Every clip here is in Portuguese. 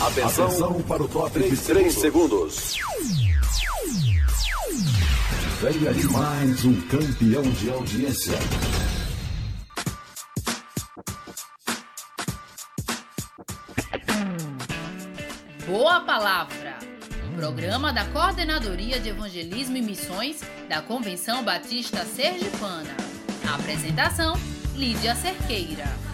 Atenção, Atenção para o top de 3 segundos. Venha de mais um campeão de audiência. Boa Palavra. Programa da Coordenadoria de Evangelismo e Missões da Convenção Batista Sergipana. apresentação: Lídia Cerqueira.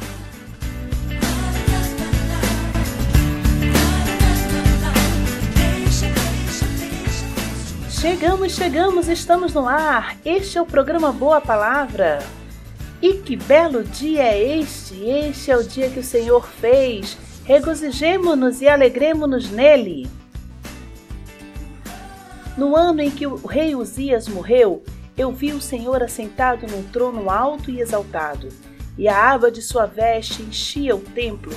Chegamos, chegamos, estamos no ar. Este é o programa Boa Palavra. E que belo dia é este! Este é o dia que o Senhor fez. Regozijemo-nos e alegremo-nos nele. No ano em que o rei Uzias morreu, eu vi o Senhor assentado num trono alto e exaltado, e a aba de sua veste enchia o templo.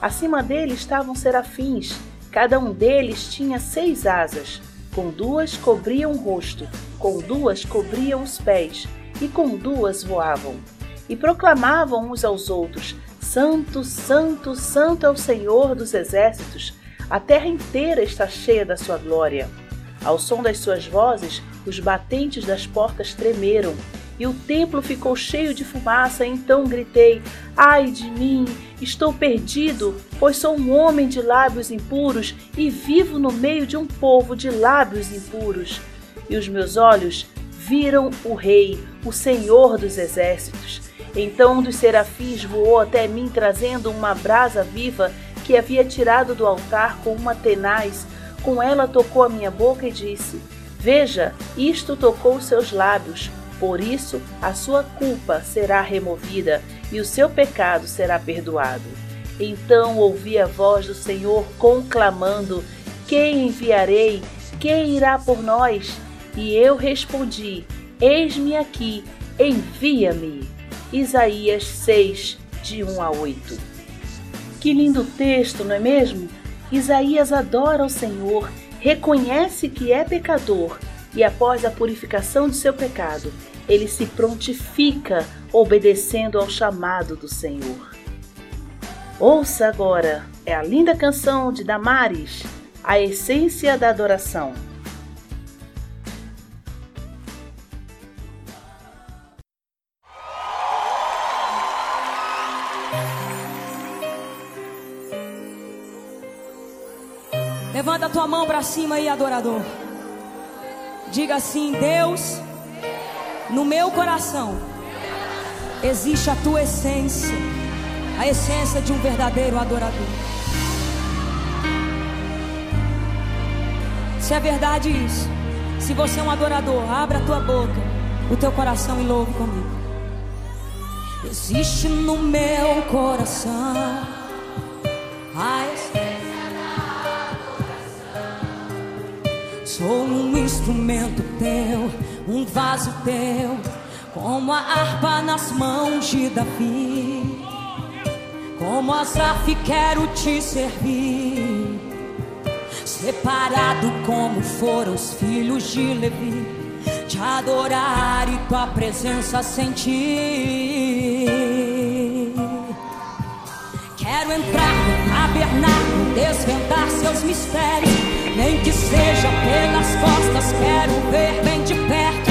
Acima dele estavam serafins, cada um deles tinha seis asas com duas cobriam o rosto, com duas cobriam os pés, e com duas voavam. E proclamavam uns aos outros: Santo, Santo, Santo é o Senhor dos exércitos, a terra inteira está cheia da sua glória. Ao som das suas vozes, os batentes das portas tremeram, e o templo ficou cheio de fumaça. Então gritei: Ai de mim, estou perdido, pois sou um homem de lábios impuros e vivo no meio de um povo de lábios impuros. E os meus olhos viram o Rei, o Senhor dos exércitos. Então um dos serafins voou até mim, trazendo uma brasa viva que havia tirado do altar com uma tenaz. Com ela tocou a minha boca e disse: Veja, isto tocou os seus lábios por isso, a sua culpa será removida e o seu pecado será perdoado. Então ouvi a voz do Senhor conclamando: Quem enviarei? Quem irá por nós? E eu respondi: Eis-me aqui, envia-me. Isaías 6, de 1 a 8. Que lindo texto, não é mesmo? Isaías adora o Senhor, reconhece que é pecador e, após a purificação de seu pecado, ele se prontifica obedecendo ao chamado do Senhor. Ouça agora, é a linda canção de Damares, a essência da adoração. Levanta a tua mão para cima aí, adorador. Diga assim: Deus, no meu coração existe a tua essência, a essência de um verdadeiro adorador. Se é verdade isso, se você é um adorador, abra a tua boca, o teu coração e louve comigo. Existe no meu coração Sou um instrumento teu um vaso teu, como a harpa nas mãos de Davi. Como Asaf quero te servir, separado como foram os filhos de Levi, te adorar e tua presença sentir. Quero entrar no tabernáculo, desvendar seus mistérios, nem que seja pelas costas, quero ver bem de perto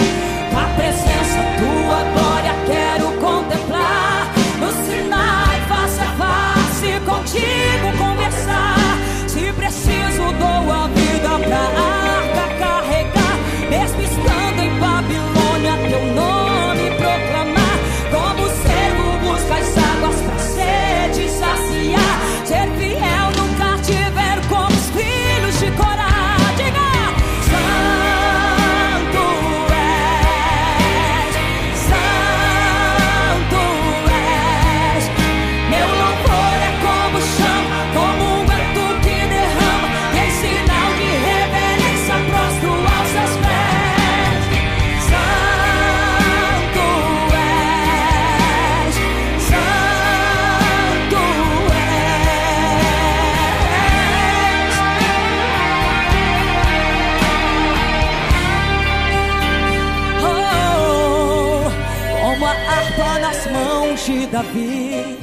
Davi,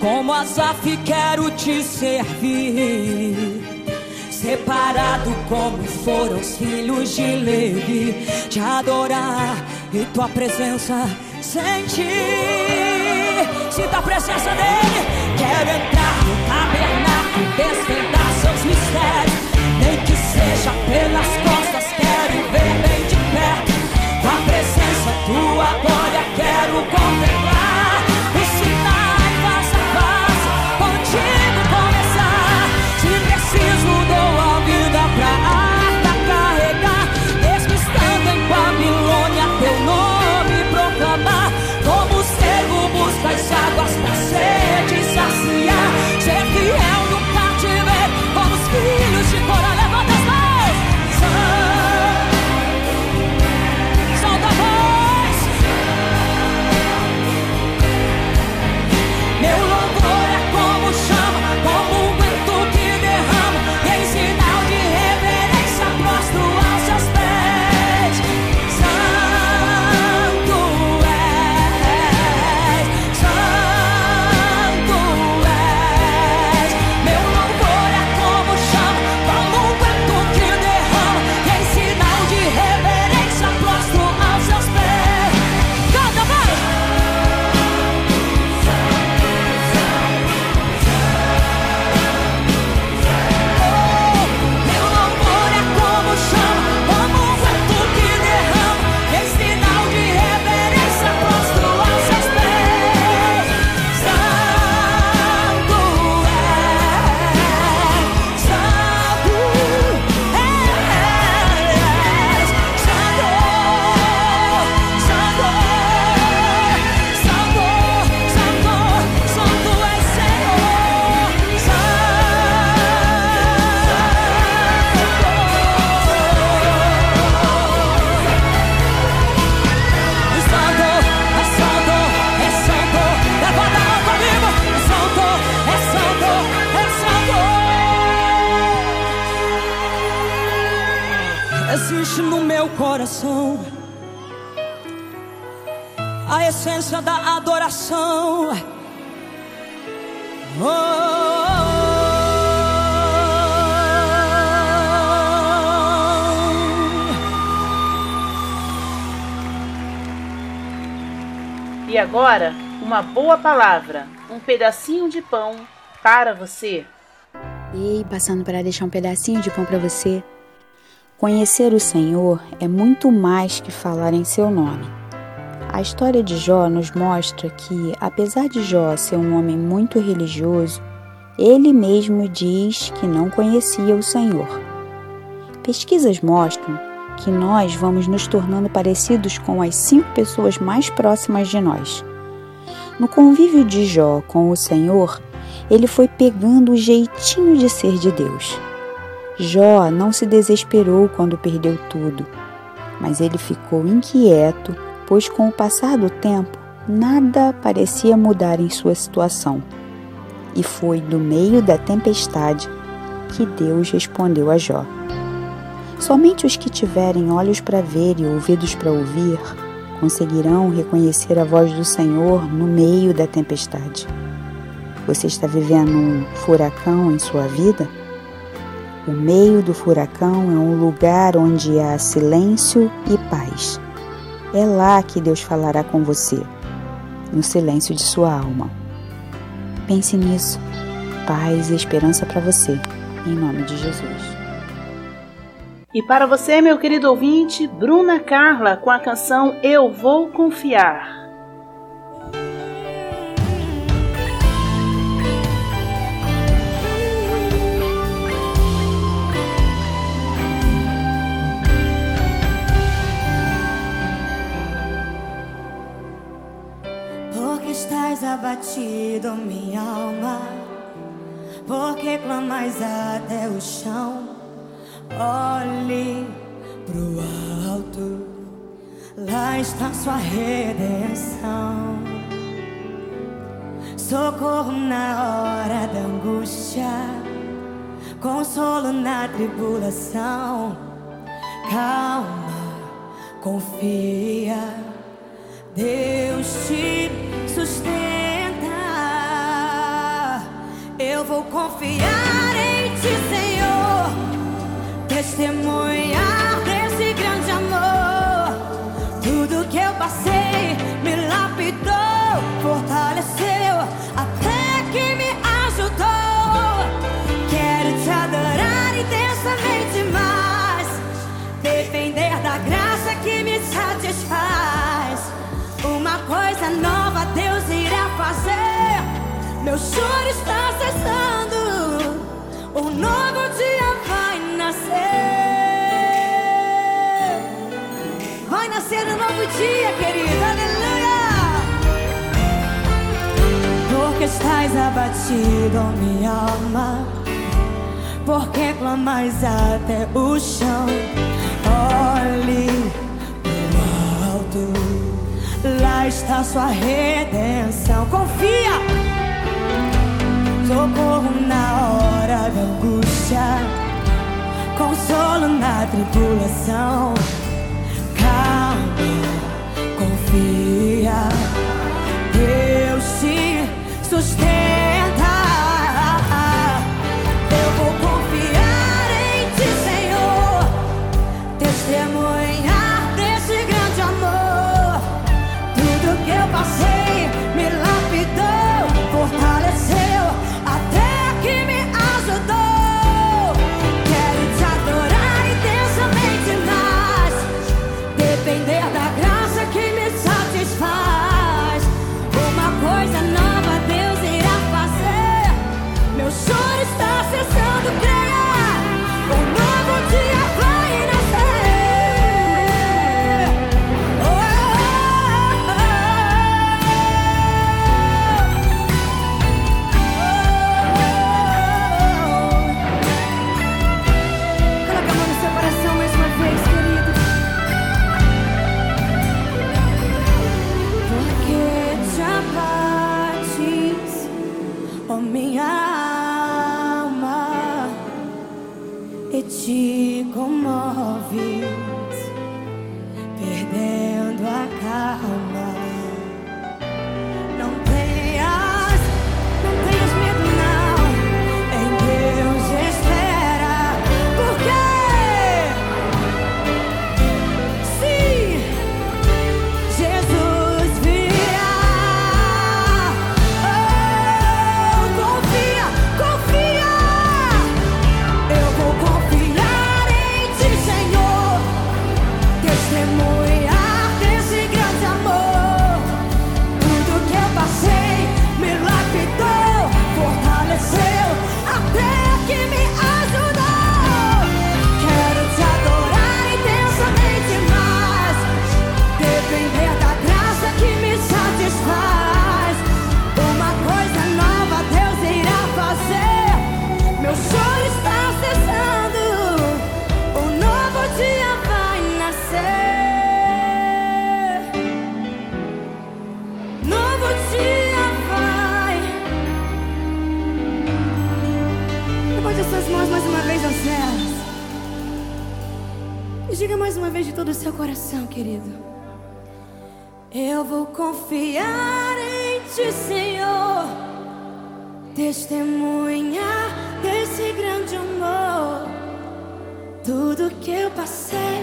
como Asaf quero te servir. Separado como foram os filhos de Levi, te adorar e tua presença sentir. Sinta a presença dele. Quero entrar no tabernáculo, desvendar seus mistérios, nem que seja pelas costas. Quero ver bem de perto. A presença tua glória, quero contemplar. Agora, uma boa palavra, um pedacinho de pão para você. Ei, passando para deixar um pedacinho de pão para você. Conhecer o Senhor é muito mais que falar em seu nome. A história de Jó nos mostra que, apesar de Jó ser um homem muito religioso, ele mesmo diz que não conhecia o Senhor. Pesquisas mostram que nós vamos nos tornando parecidos com as cinco pessoas mais próximas de nós. No convívio de Jó com o Senhor, ele foi pegando o jeitinho de ser de Deus. Jó não se desesperou quando perdeu tudo, mas ele ficou inquieto, pois com o passar do tempo, nada parecia mudar em sua situação. E foi do meio da tempestade que Deus respondeu a Jó. Somente os que tiverem olhos para ver e ouvidos para ouvir conseguirão reconhecer a voz do Senhor no meio da tempestade. Você está vivendo um furacão em sua vida? O meio do furacão é um lugar onde há silêncio e paz. É lá que Deus falará com você, no silêncio de sua alma. Pense nisso. Paz e esperança para você, em nome de Jesus. E para você, meu querido ouvinte, Bruna Carla com a canção Eu Vou Confiar. Estás abatido, minha alma? Porque clamais até o chão? Olhe pro alto, lá está sua redenção. Socorro na hora da angústia, consolo na tribulação. Calma, confia, Deus te sustenta. Eu vou confiar testemunhar desse grande amor. Tudo que eu passei me lapidou, fortaleceu, até que me ajudou. Quero te adorar intensamente mais, depender da graça que me satisfaz. Uma coisa nova Deus irá fazer. Meu choro está cessando, um novo dia vai nascer. Nascer um novo dia, querido, aleluia. Porque estás abatido, minha alma. Porque clamais até o chão. Olhe pro alto, lá está sua redenção. Confia socorro na hora da angústia, consolo na tribulação. Deus te sustenta. Suas mãos mais uma vez aos céus. E diga mais uma vez de todo o seu coração, querido. Eu vou confiar em Ti, Senhor. Testemunhar desse grande amor. Tudo que eu passei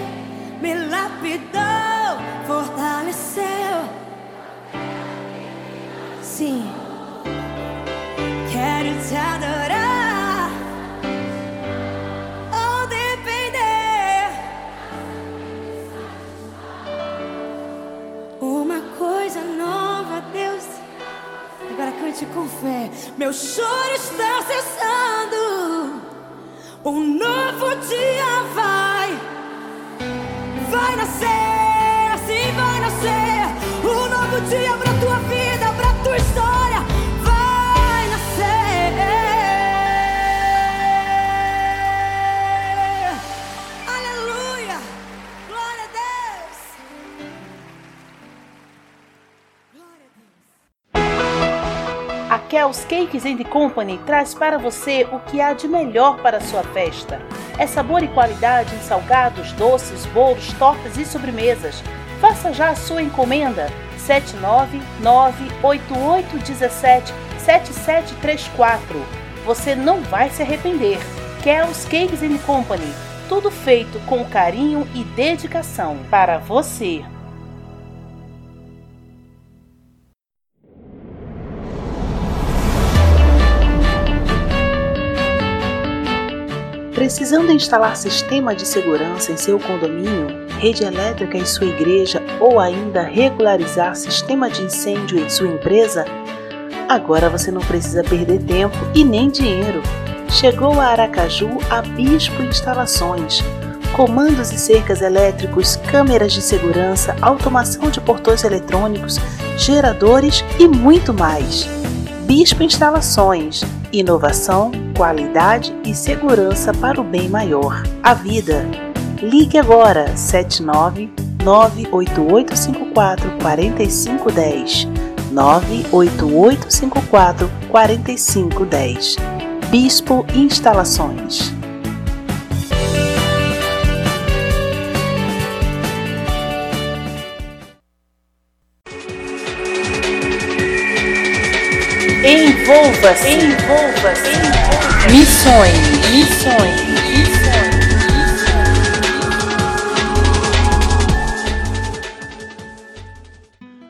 me lapidou, fortaleceu. Sim, quero te adorar Com fé. Meu choro está cessando. Um novo dia vai, vai nascer, sim, vai nascer. Um novo dia pra Kel's Cakes and Company traz para você o que há de melhor para a sua festa. É sabor e qualidade em salgados, doces, bolos, tortas e sobremesas. Faça já a sua encomenda 79988177734. você não vai se arrepender. Kells Cakes and Company. Tudo feito com carinho e dedicação para você. Precisando instalar sistema de segurança em seu condomínio, rede elétrica em sua igreja ou ainda regularizar sistema de incêndio em sua empresa? Agora você não precisa perder tempo e nem dinheiro. Chegou a Aracaju a Bispo Instalações. Comandos e cercas elétricos, câmeras de segurança, automação de portões eletrônicos, geradores e muito mais. Bispo Instalações. Inovação, qualidade e segurança para o bem maior. A vida. Ligue agora 79 98854 4510 98854 4510 Bispo Instalações Envolva-se, envolva-se, envolva Missões, missões, missões.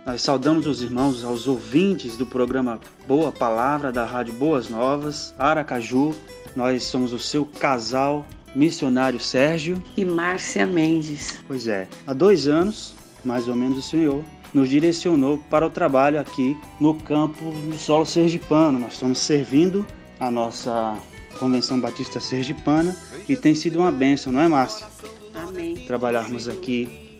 Nós saudamos os irmãos, aos ouvintes do programa Boa Palavra da Rádio Boas Novas, Aracaju. Nós somos o seu casal missionário Sérgio e Márcia Mendes. Pois é, há dois anos, mais ou menos, o Senhor nos direcionou para o trabalho aqui no campo do solo sergipano. Nós estamos servindo a nossa Convenção Batista Sergipana e tem sido uma bênção, não é, Márcia? Amém. Trabalharmos aqui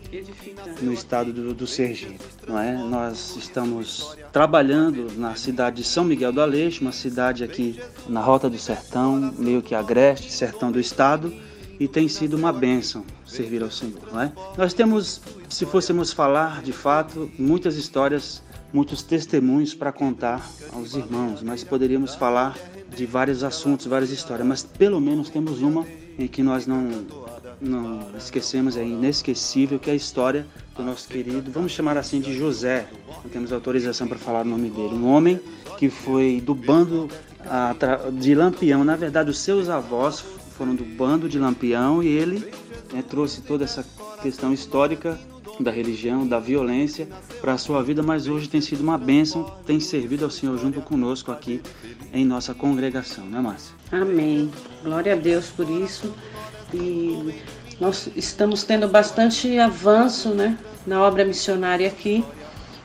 no estado do, do Sergipe, não é? Nós estamos trabalhando na cidade de São Miguel do Aleixo, uma cidade aqui na Rota do Sertão, meio que agreste, sertão do estado, e tem sido uma bênção servir ao Senhor, não é? Nós temos, se fôssemos falar de fato, muitas histórias, muitos testemunhos para contar aos irmãos, mas poderíamos falar de vários assuntos, várias histórias, mas pelo menos temos uma em que nós não não esquecemos, é inesquecível, que é a história do nosso querido, vamos chamar assim de José, não temos autorização para falar o nome dele, um homem que foi do bando de Lampião, na verdade os seus avós foram do bando de Lampião e ele né, trouxe toda essa questão histórica da religião, da violência para a sua vida, mas hoje tem sido uma bênção, tem servido ao Senhor junto conosco aqui em nossa congregação, né, Márcia? Amém. Glória a Deus por isso. E nós estamos tendo bastante avanço, né, na obra missionária aqui.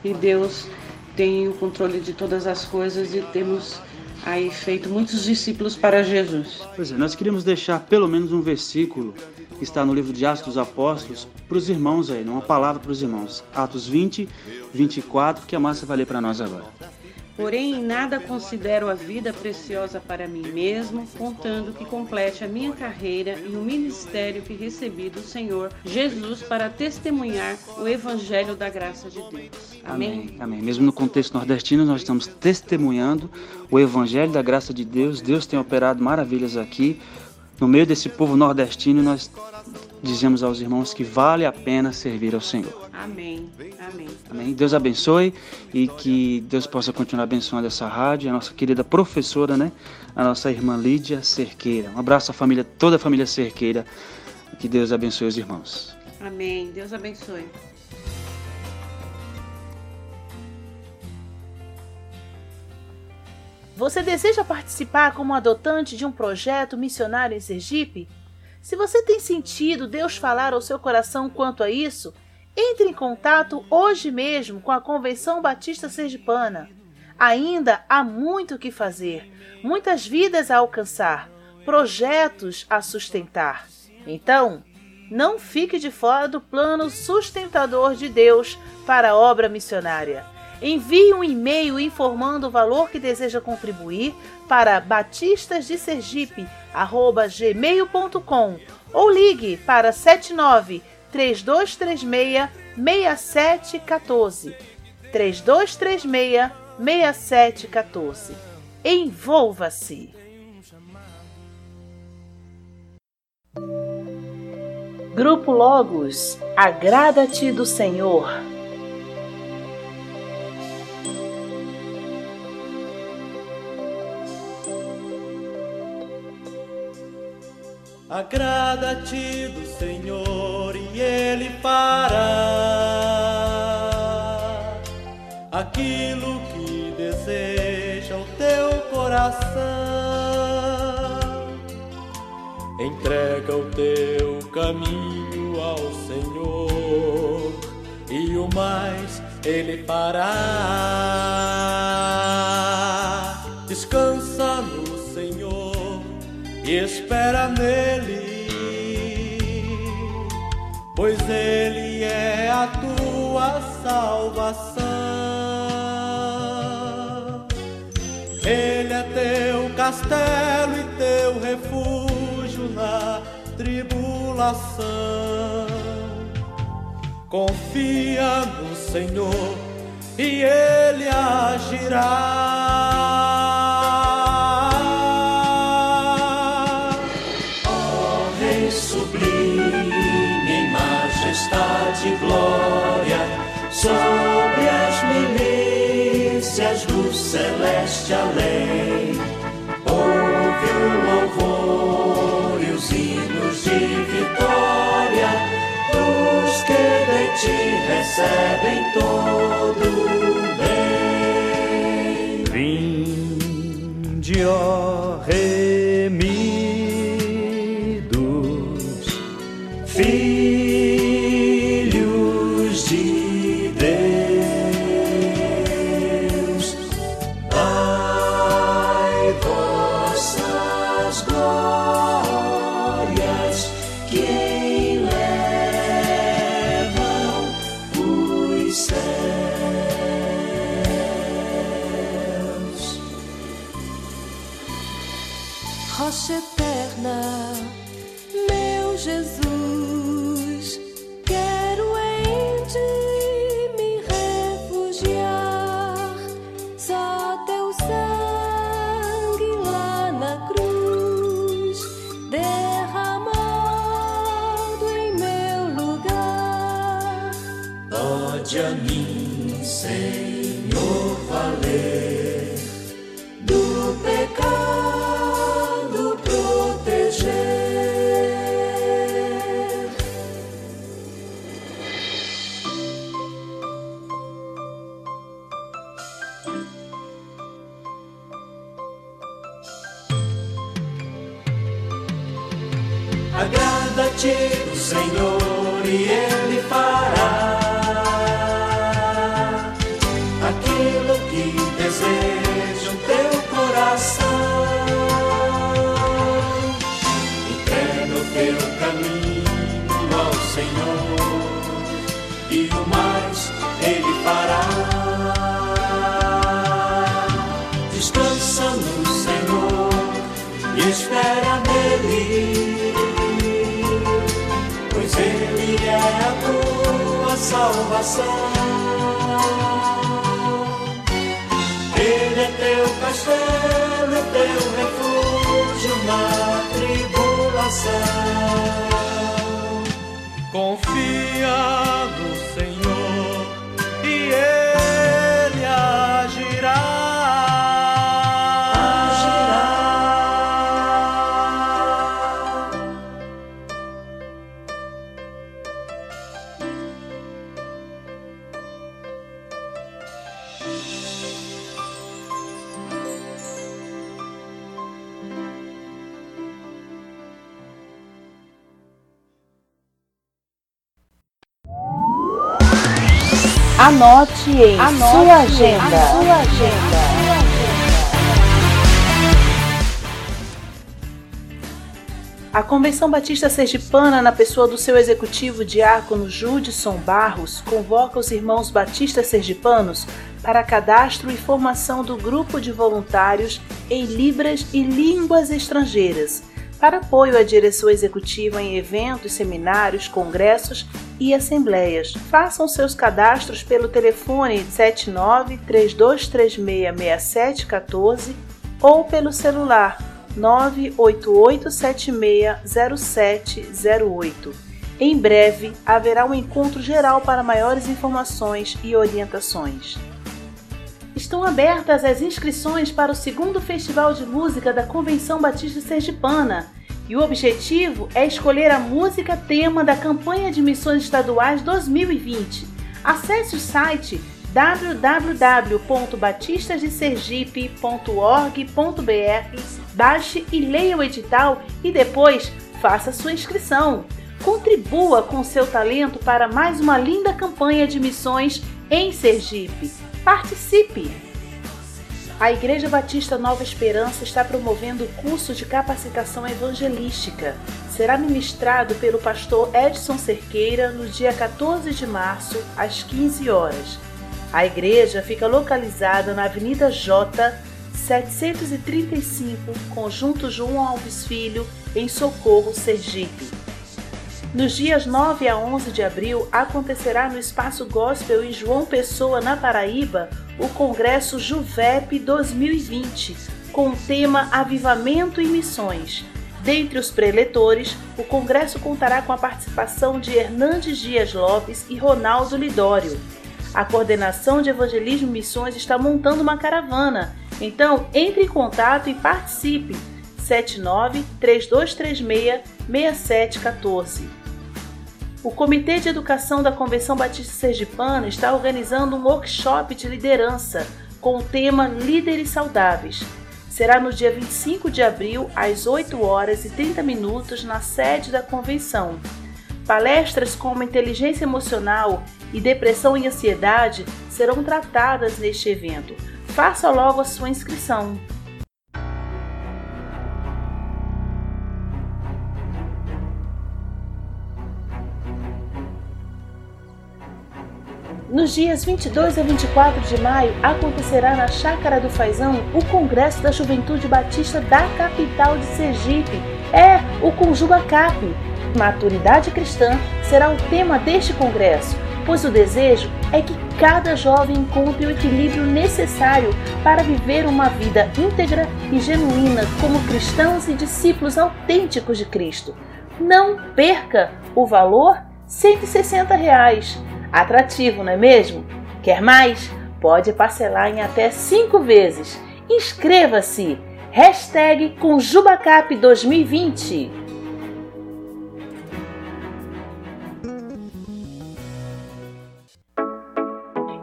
E Deus tem o controle de todas as coisas e temos aí feito muitos discípulos para Jesus. Pois é, nós queríamos deixar pelo menos um versículo que está no livro de Atos dos Apóstolos para os irmãos aí, uma palavra para os irmãos. Atos 20, 24, que a Márcia vai ler para nós agora. Porém, em nada considero a vida preciosa para mim mesmo, contando que complete a minha carreira e o ministério que recebi do Senhor Jesus para testemunhar o evangelho da graça de Deus. Amém? Amém. Amém. Mesmo no contexto nordestino, nós estamos testemunhando o evangelho da graça de Deus. Deus tem operado maravilhas aqui. No meio desse povo nordestino, nós dizemos aos irmãos que vale a pena servir ao Senhor. Amém. Amém. Amém. Deus abençoe e que Deus possa continuar abençoando essa rádio, a nossa querida professora, né? A nossa irmã Lídia Cerqueira. Um abraço à família, toda a família Cerqueira. Que Deus abençoe os irmãos. Amém. Deus abençoe. Você deseja participar como adotante de um projeto missionário em Sergipe? Se você tem sentido Deus falar ao seu coração quanto a isso, entre em contato hoje mesmo com a Convenção Batista Sergipana. Ainda há muito o que fazer, muitas vidas a alcançar, projetos a sustentar. Então, não fique de fora do plano sustentador de Deus para a obra missionária. Envie um e-mail informando o valor que deseja contribuir para batistasdesergipe@gmail.com ou ligue para 79 3236 6714. 3236 6714. Envolva-se! Grupo Logos, agrada-te do Senhor. Agrada-te do Senhor e Ele fará aquilo que deseja o teu coração. Entrega o teu caminho ao Senhor e o mais Ele fará. Descansa espera nele, pois Ele é a tua salvação. Ele é teu castelo e teu refúgio na tribulação. Confia no Senhor e Ele agirá. Celeste além, ouve o louvor e os hinos de vitória dos que de ti recebem todo bem. Vinde, ó Ele fará. Descansa no Senhor e espera nele, pois Ele é a tua salvação. Ele é teu castelo, é teu refúgio na tribulação. confia no Anote em sua agenda. A Convenção Batista Sergipana, na pessoa do seu executivo diácono Judson Barros, convoca os irmãos batistas sergipanos para cadastro e formação do grupo de voluntários em Libras e Línguas Estrangeiras, para apoio à direção executiva em eventos, seminários, congressos e assembleias. Façam seus cadastros pelo telefone 79 3236 6714 ou pelo celular 988760708. Em breve haverá um encontro geral para maiores informações e orientações. Estão abertas as inscrições para o segundo Festival de Música da Convenção Batista Sergipana, E o objetivo é escolher a música tema da campanha de missões estaduais 2020. Acesse o site www.batistasdesergipe.org.br, baixe e leia o edital e depois faça sua inscrição. Contribua com seu talento para mais uma linda campanha de missões em Sergipe. Participe! A Igreja Batista Nova Esperança está promovendo o curso de capacitação evangelística. Será ministrado pelo pastor Edson Cerqueira no dia 14 de março, às 15 horas. A igreja fica localizada na Avenida J, 735, Conjunto João Alves Filho, em Socorro, Sergipe. Nos dias 9 a 11 de abril acontecerá no Espaço Gospel em João Pessoa, na Paraíba, o Congresso Juvep 2020, com o tema Avivamento e Missões. Dentre os preletores, o congresso contará com a participação de Hernandes Dias Lopes e Ronaldo Lidório. A coordenação de evangelismo e missões está montando uma caravana, então entre em contato e participe. 79 3236 6714. O Comitê de Educação da Convenção Batista Sergipana está organizando um workshop de liderança com o tema Líderes Saudáveis. Será no dia 25 de abril, às 8 horas e 30 minutos, na sede da convenção. Palestras como inteligência emocional e depressão e ansiedade serão tratadas neste evento. Faça logo a sua inscrição. Nos dias 22 a 24 de maio acontecerá na Chácara do Faisão o Congresso da Juventude Batista da capital de Sergipe. É o Conjuga Cap. Maturidade cristã será o tema deste congresso, pois o desejo é que cada jovem encontre o equilíbrio necessário para viver uma vida íntegra e genuína como cristãos e discípulos autênticos de Cristo. Não perca o valor 160 reais Atrativo, não é mesmo? Quer mais? Pode parcelar em até 5 vezes. Inscreva-se! Hashtag Conjubacap 2020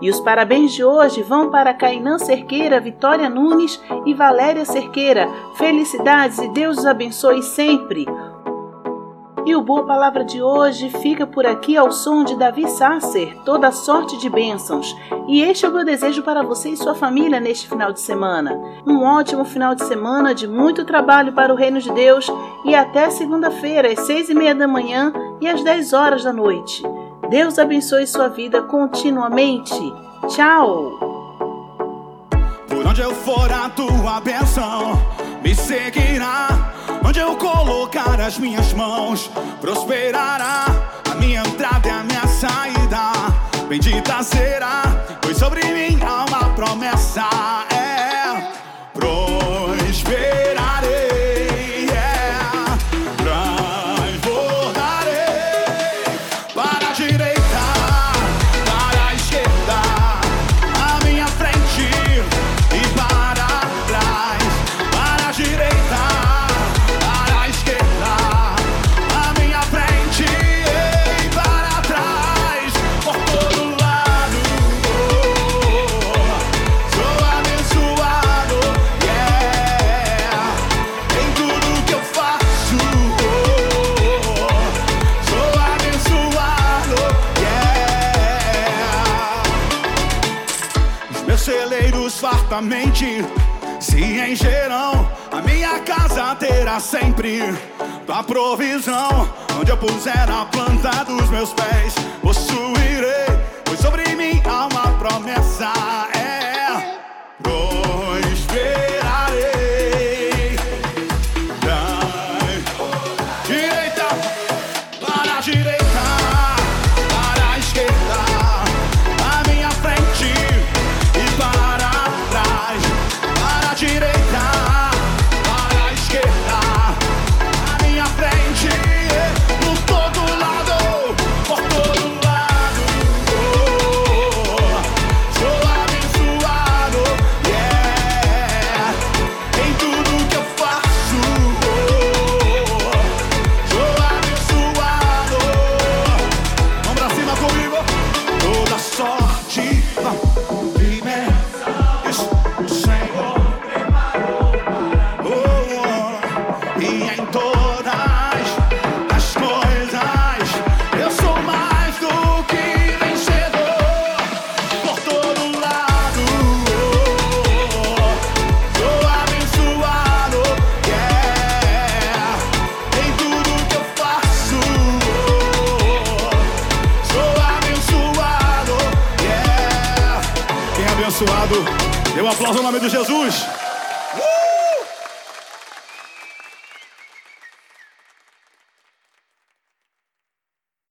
E os parabéns de hoje vão para Cainã Cerqueira, Vitória Nunes e Valéria Cerqueira. Felicidades e Deus os abençoe sempre. E o Boa Palavra de hoje fica por aqui ao som de Davi Sasser, toda sorte de bênçãos. E este é o meu desejo para você e sua família neste final de semana. Um ótimo final de semana de muito trabalho para o Reino de Deus e até segunda-feira, às seis e meia da manhã e às dez horas da noite. Deus abençoe sua vida continuamente. Tchau! Por onde eu for a tua bênção me seguirá Onde eu colocar as minhas mãos, prosperará. A minha entrada e a minha saída, bendita será. Pois sobre mim há uma Se encherão, a minha casa terá sempre tua provisão. Onde eu puser a planta dos meus pés, possuirei. Pois sobre mim há uma promessa.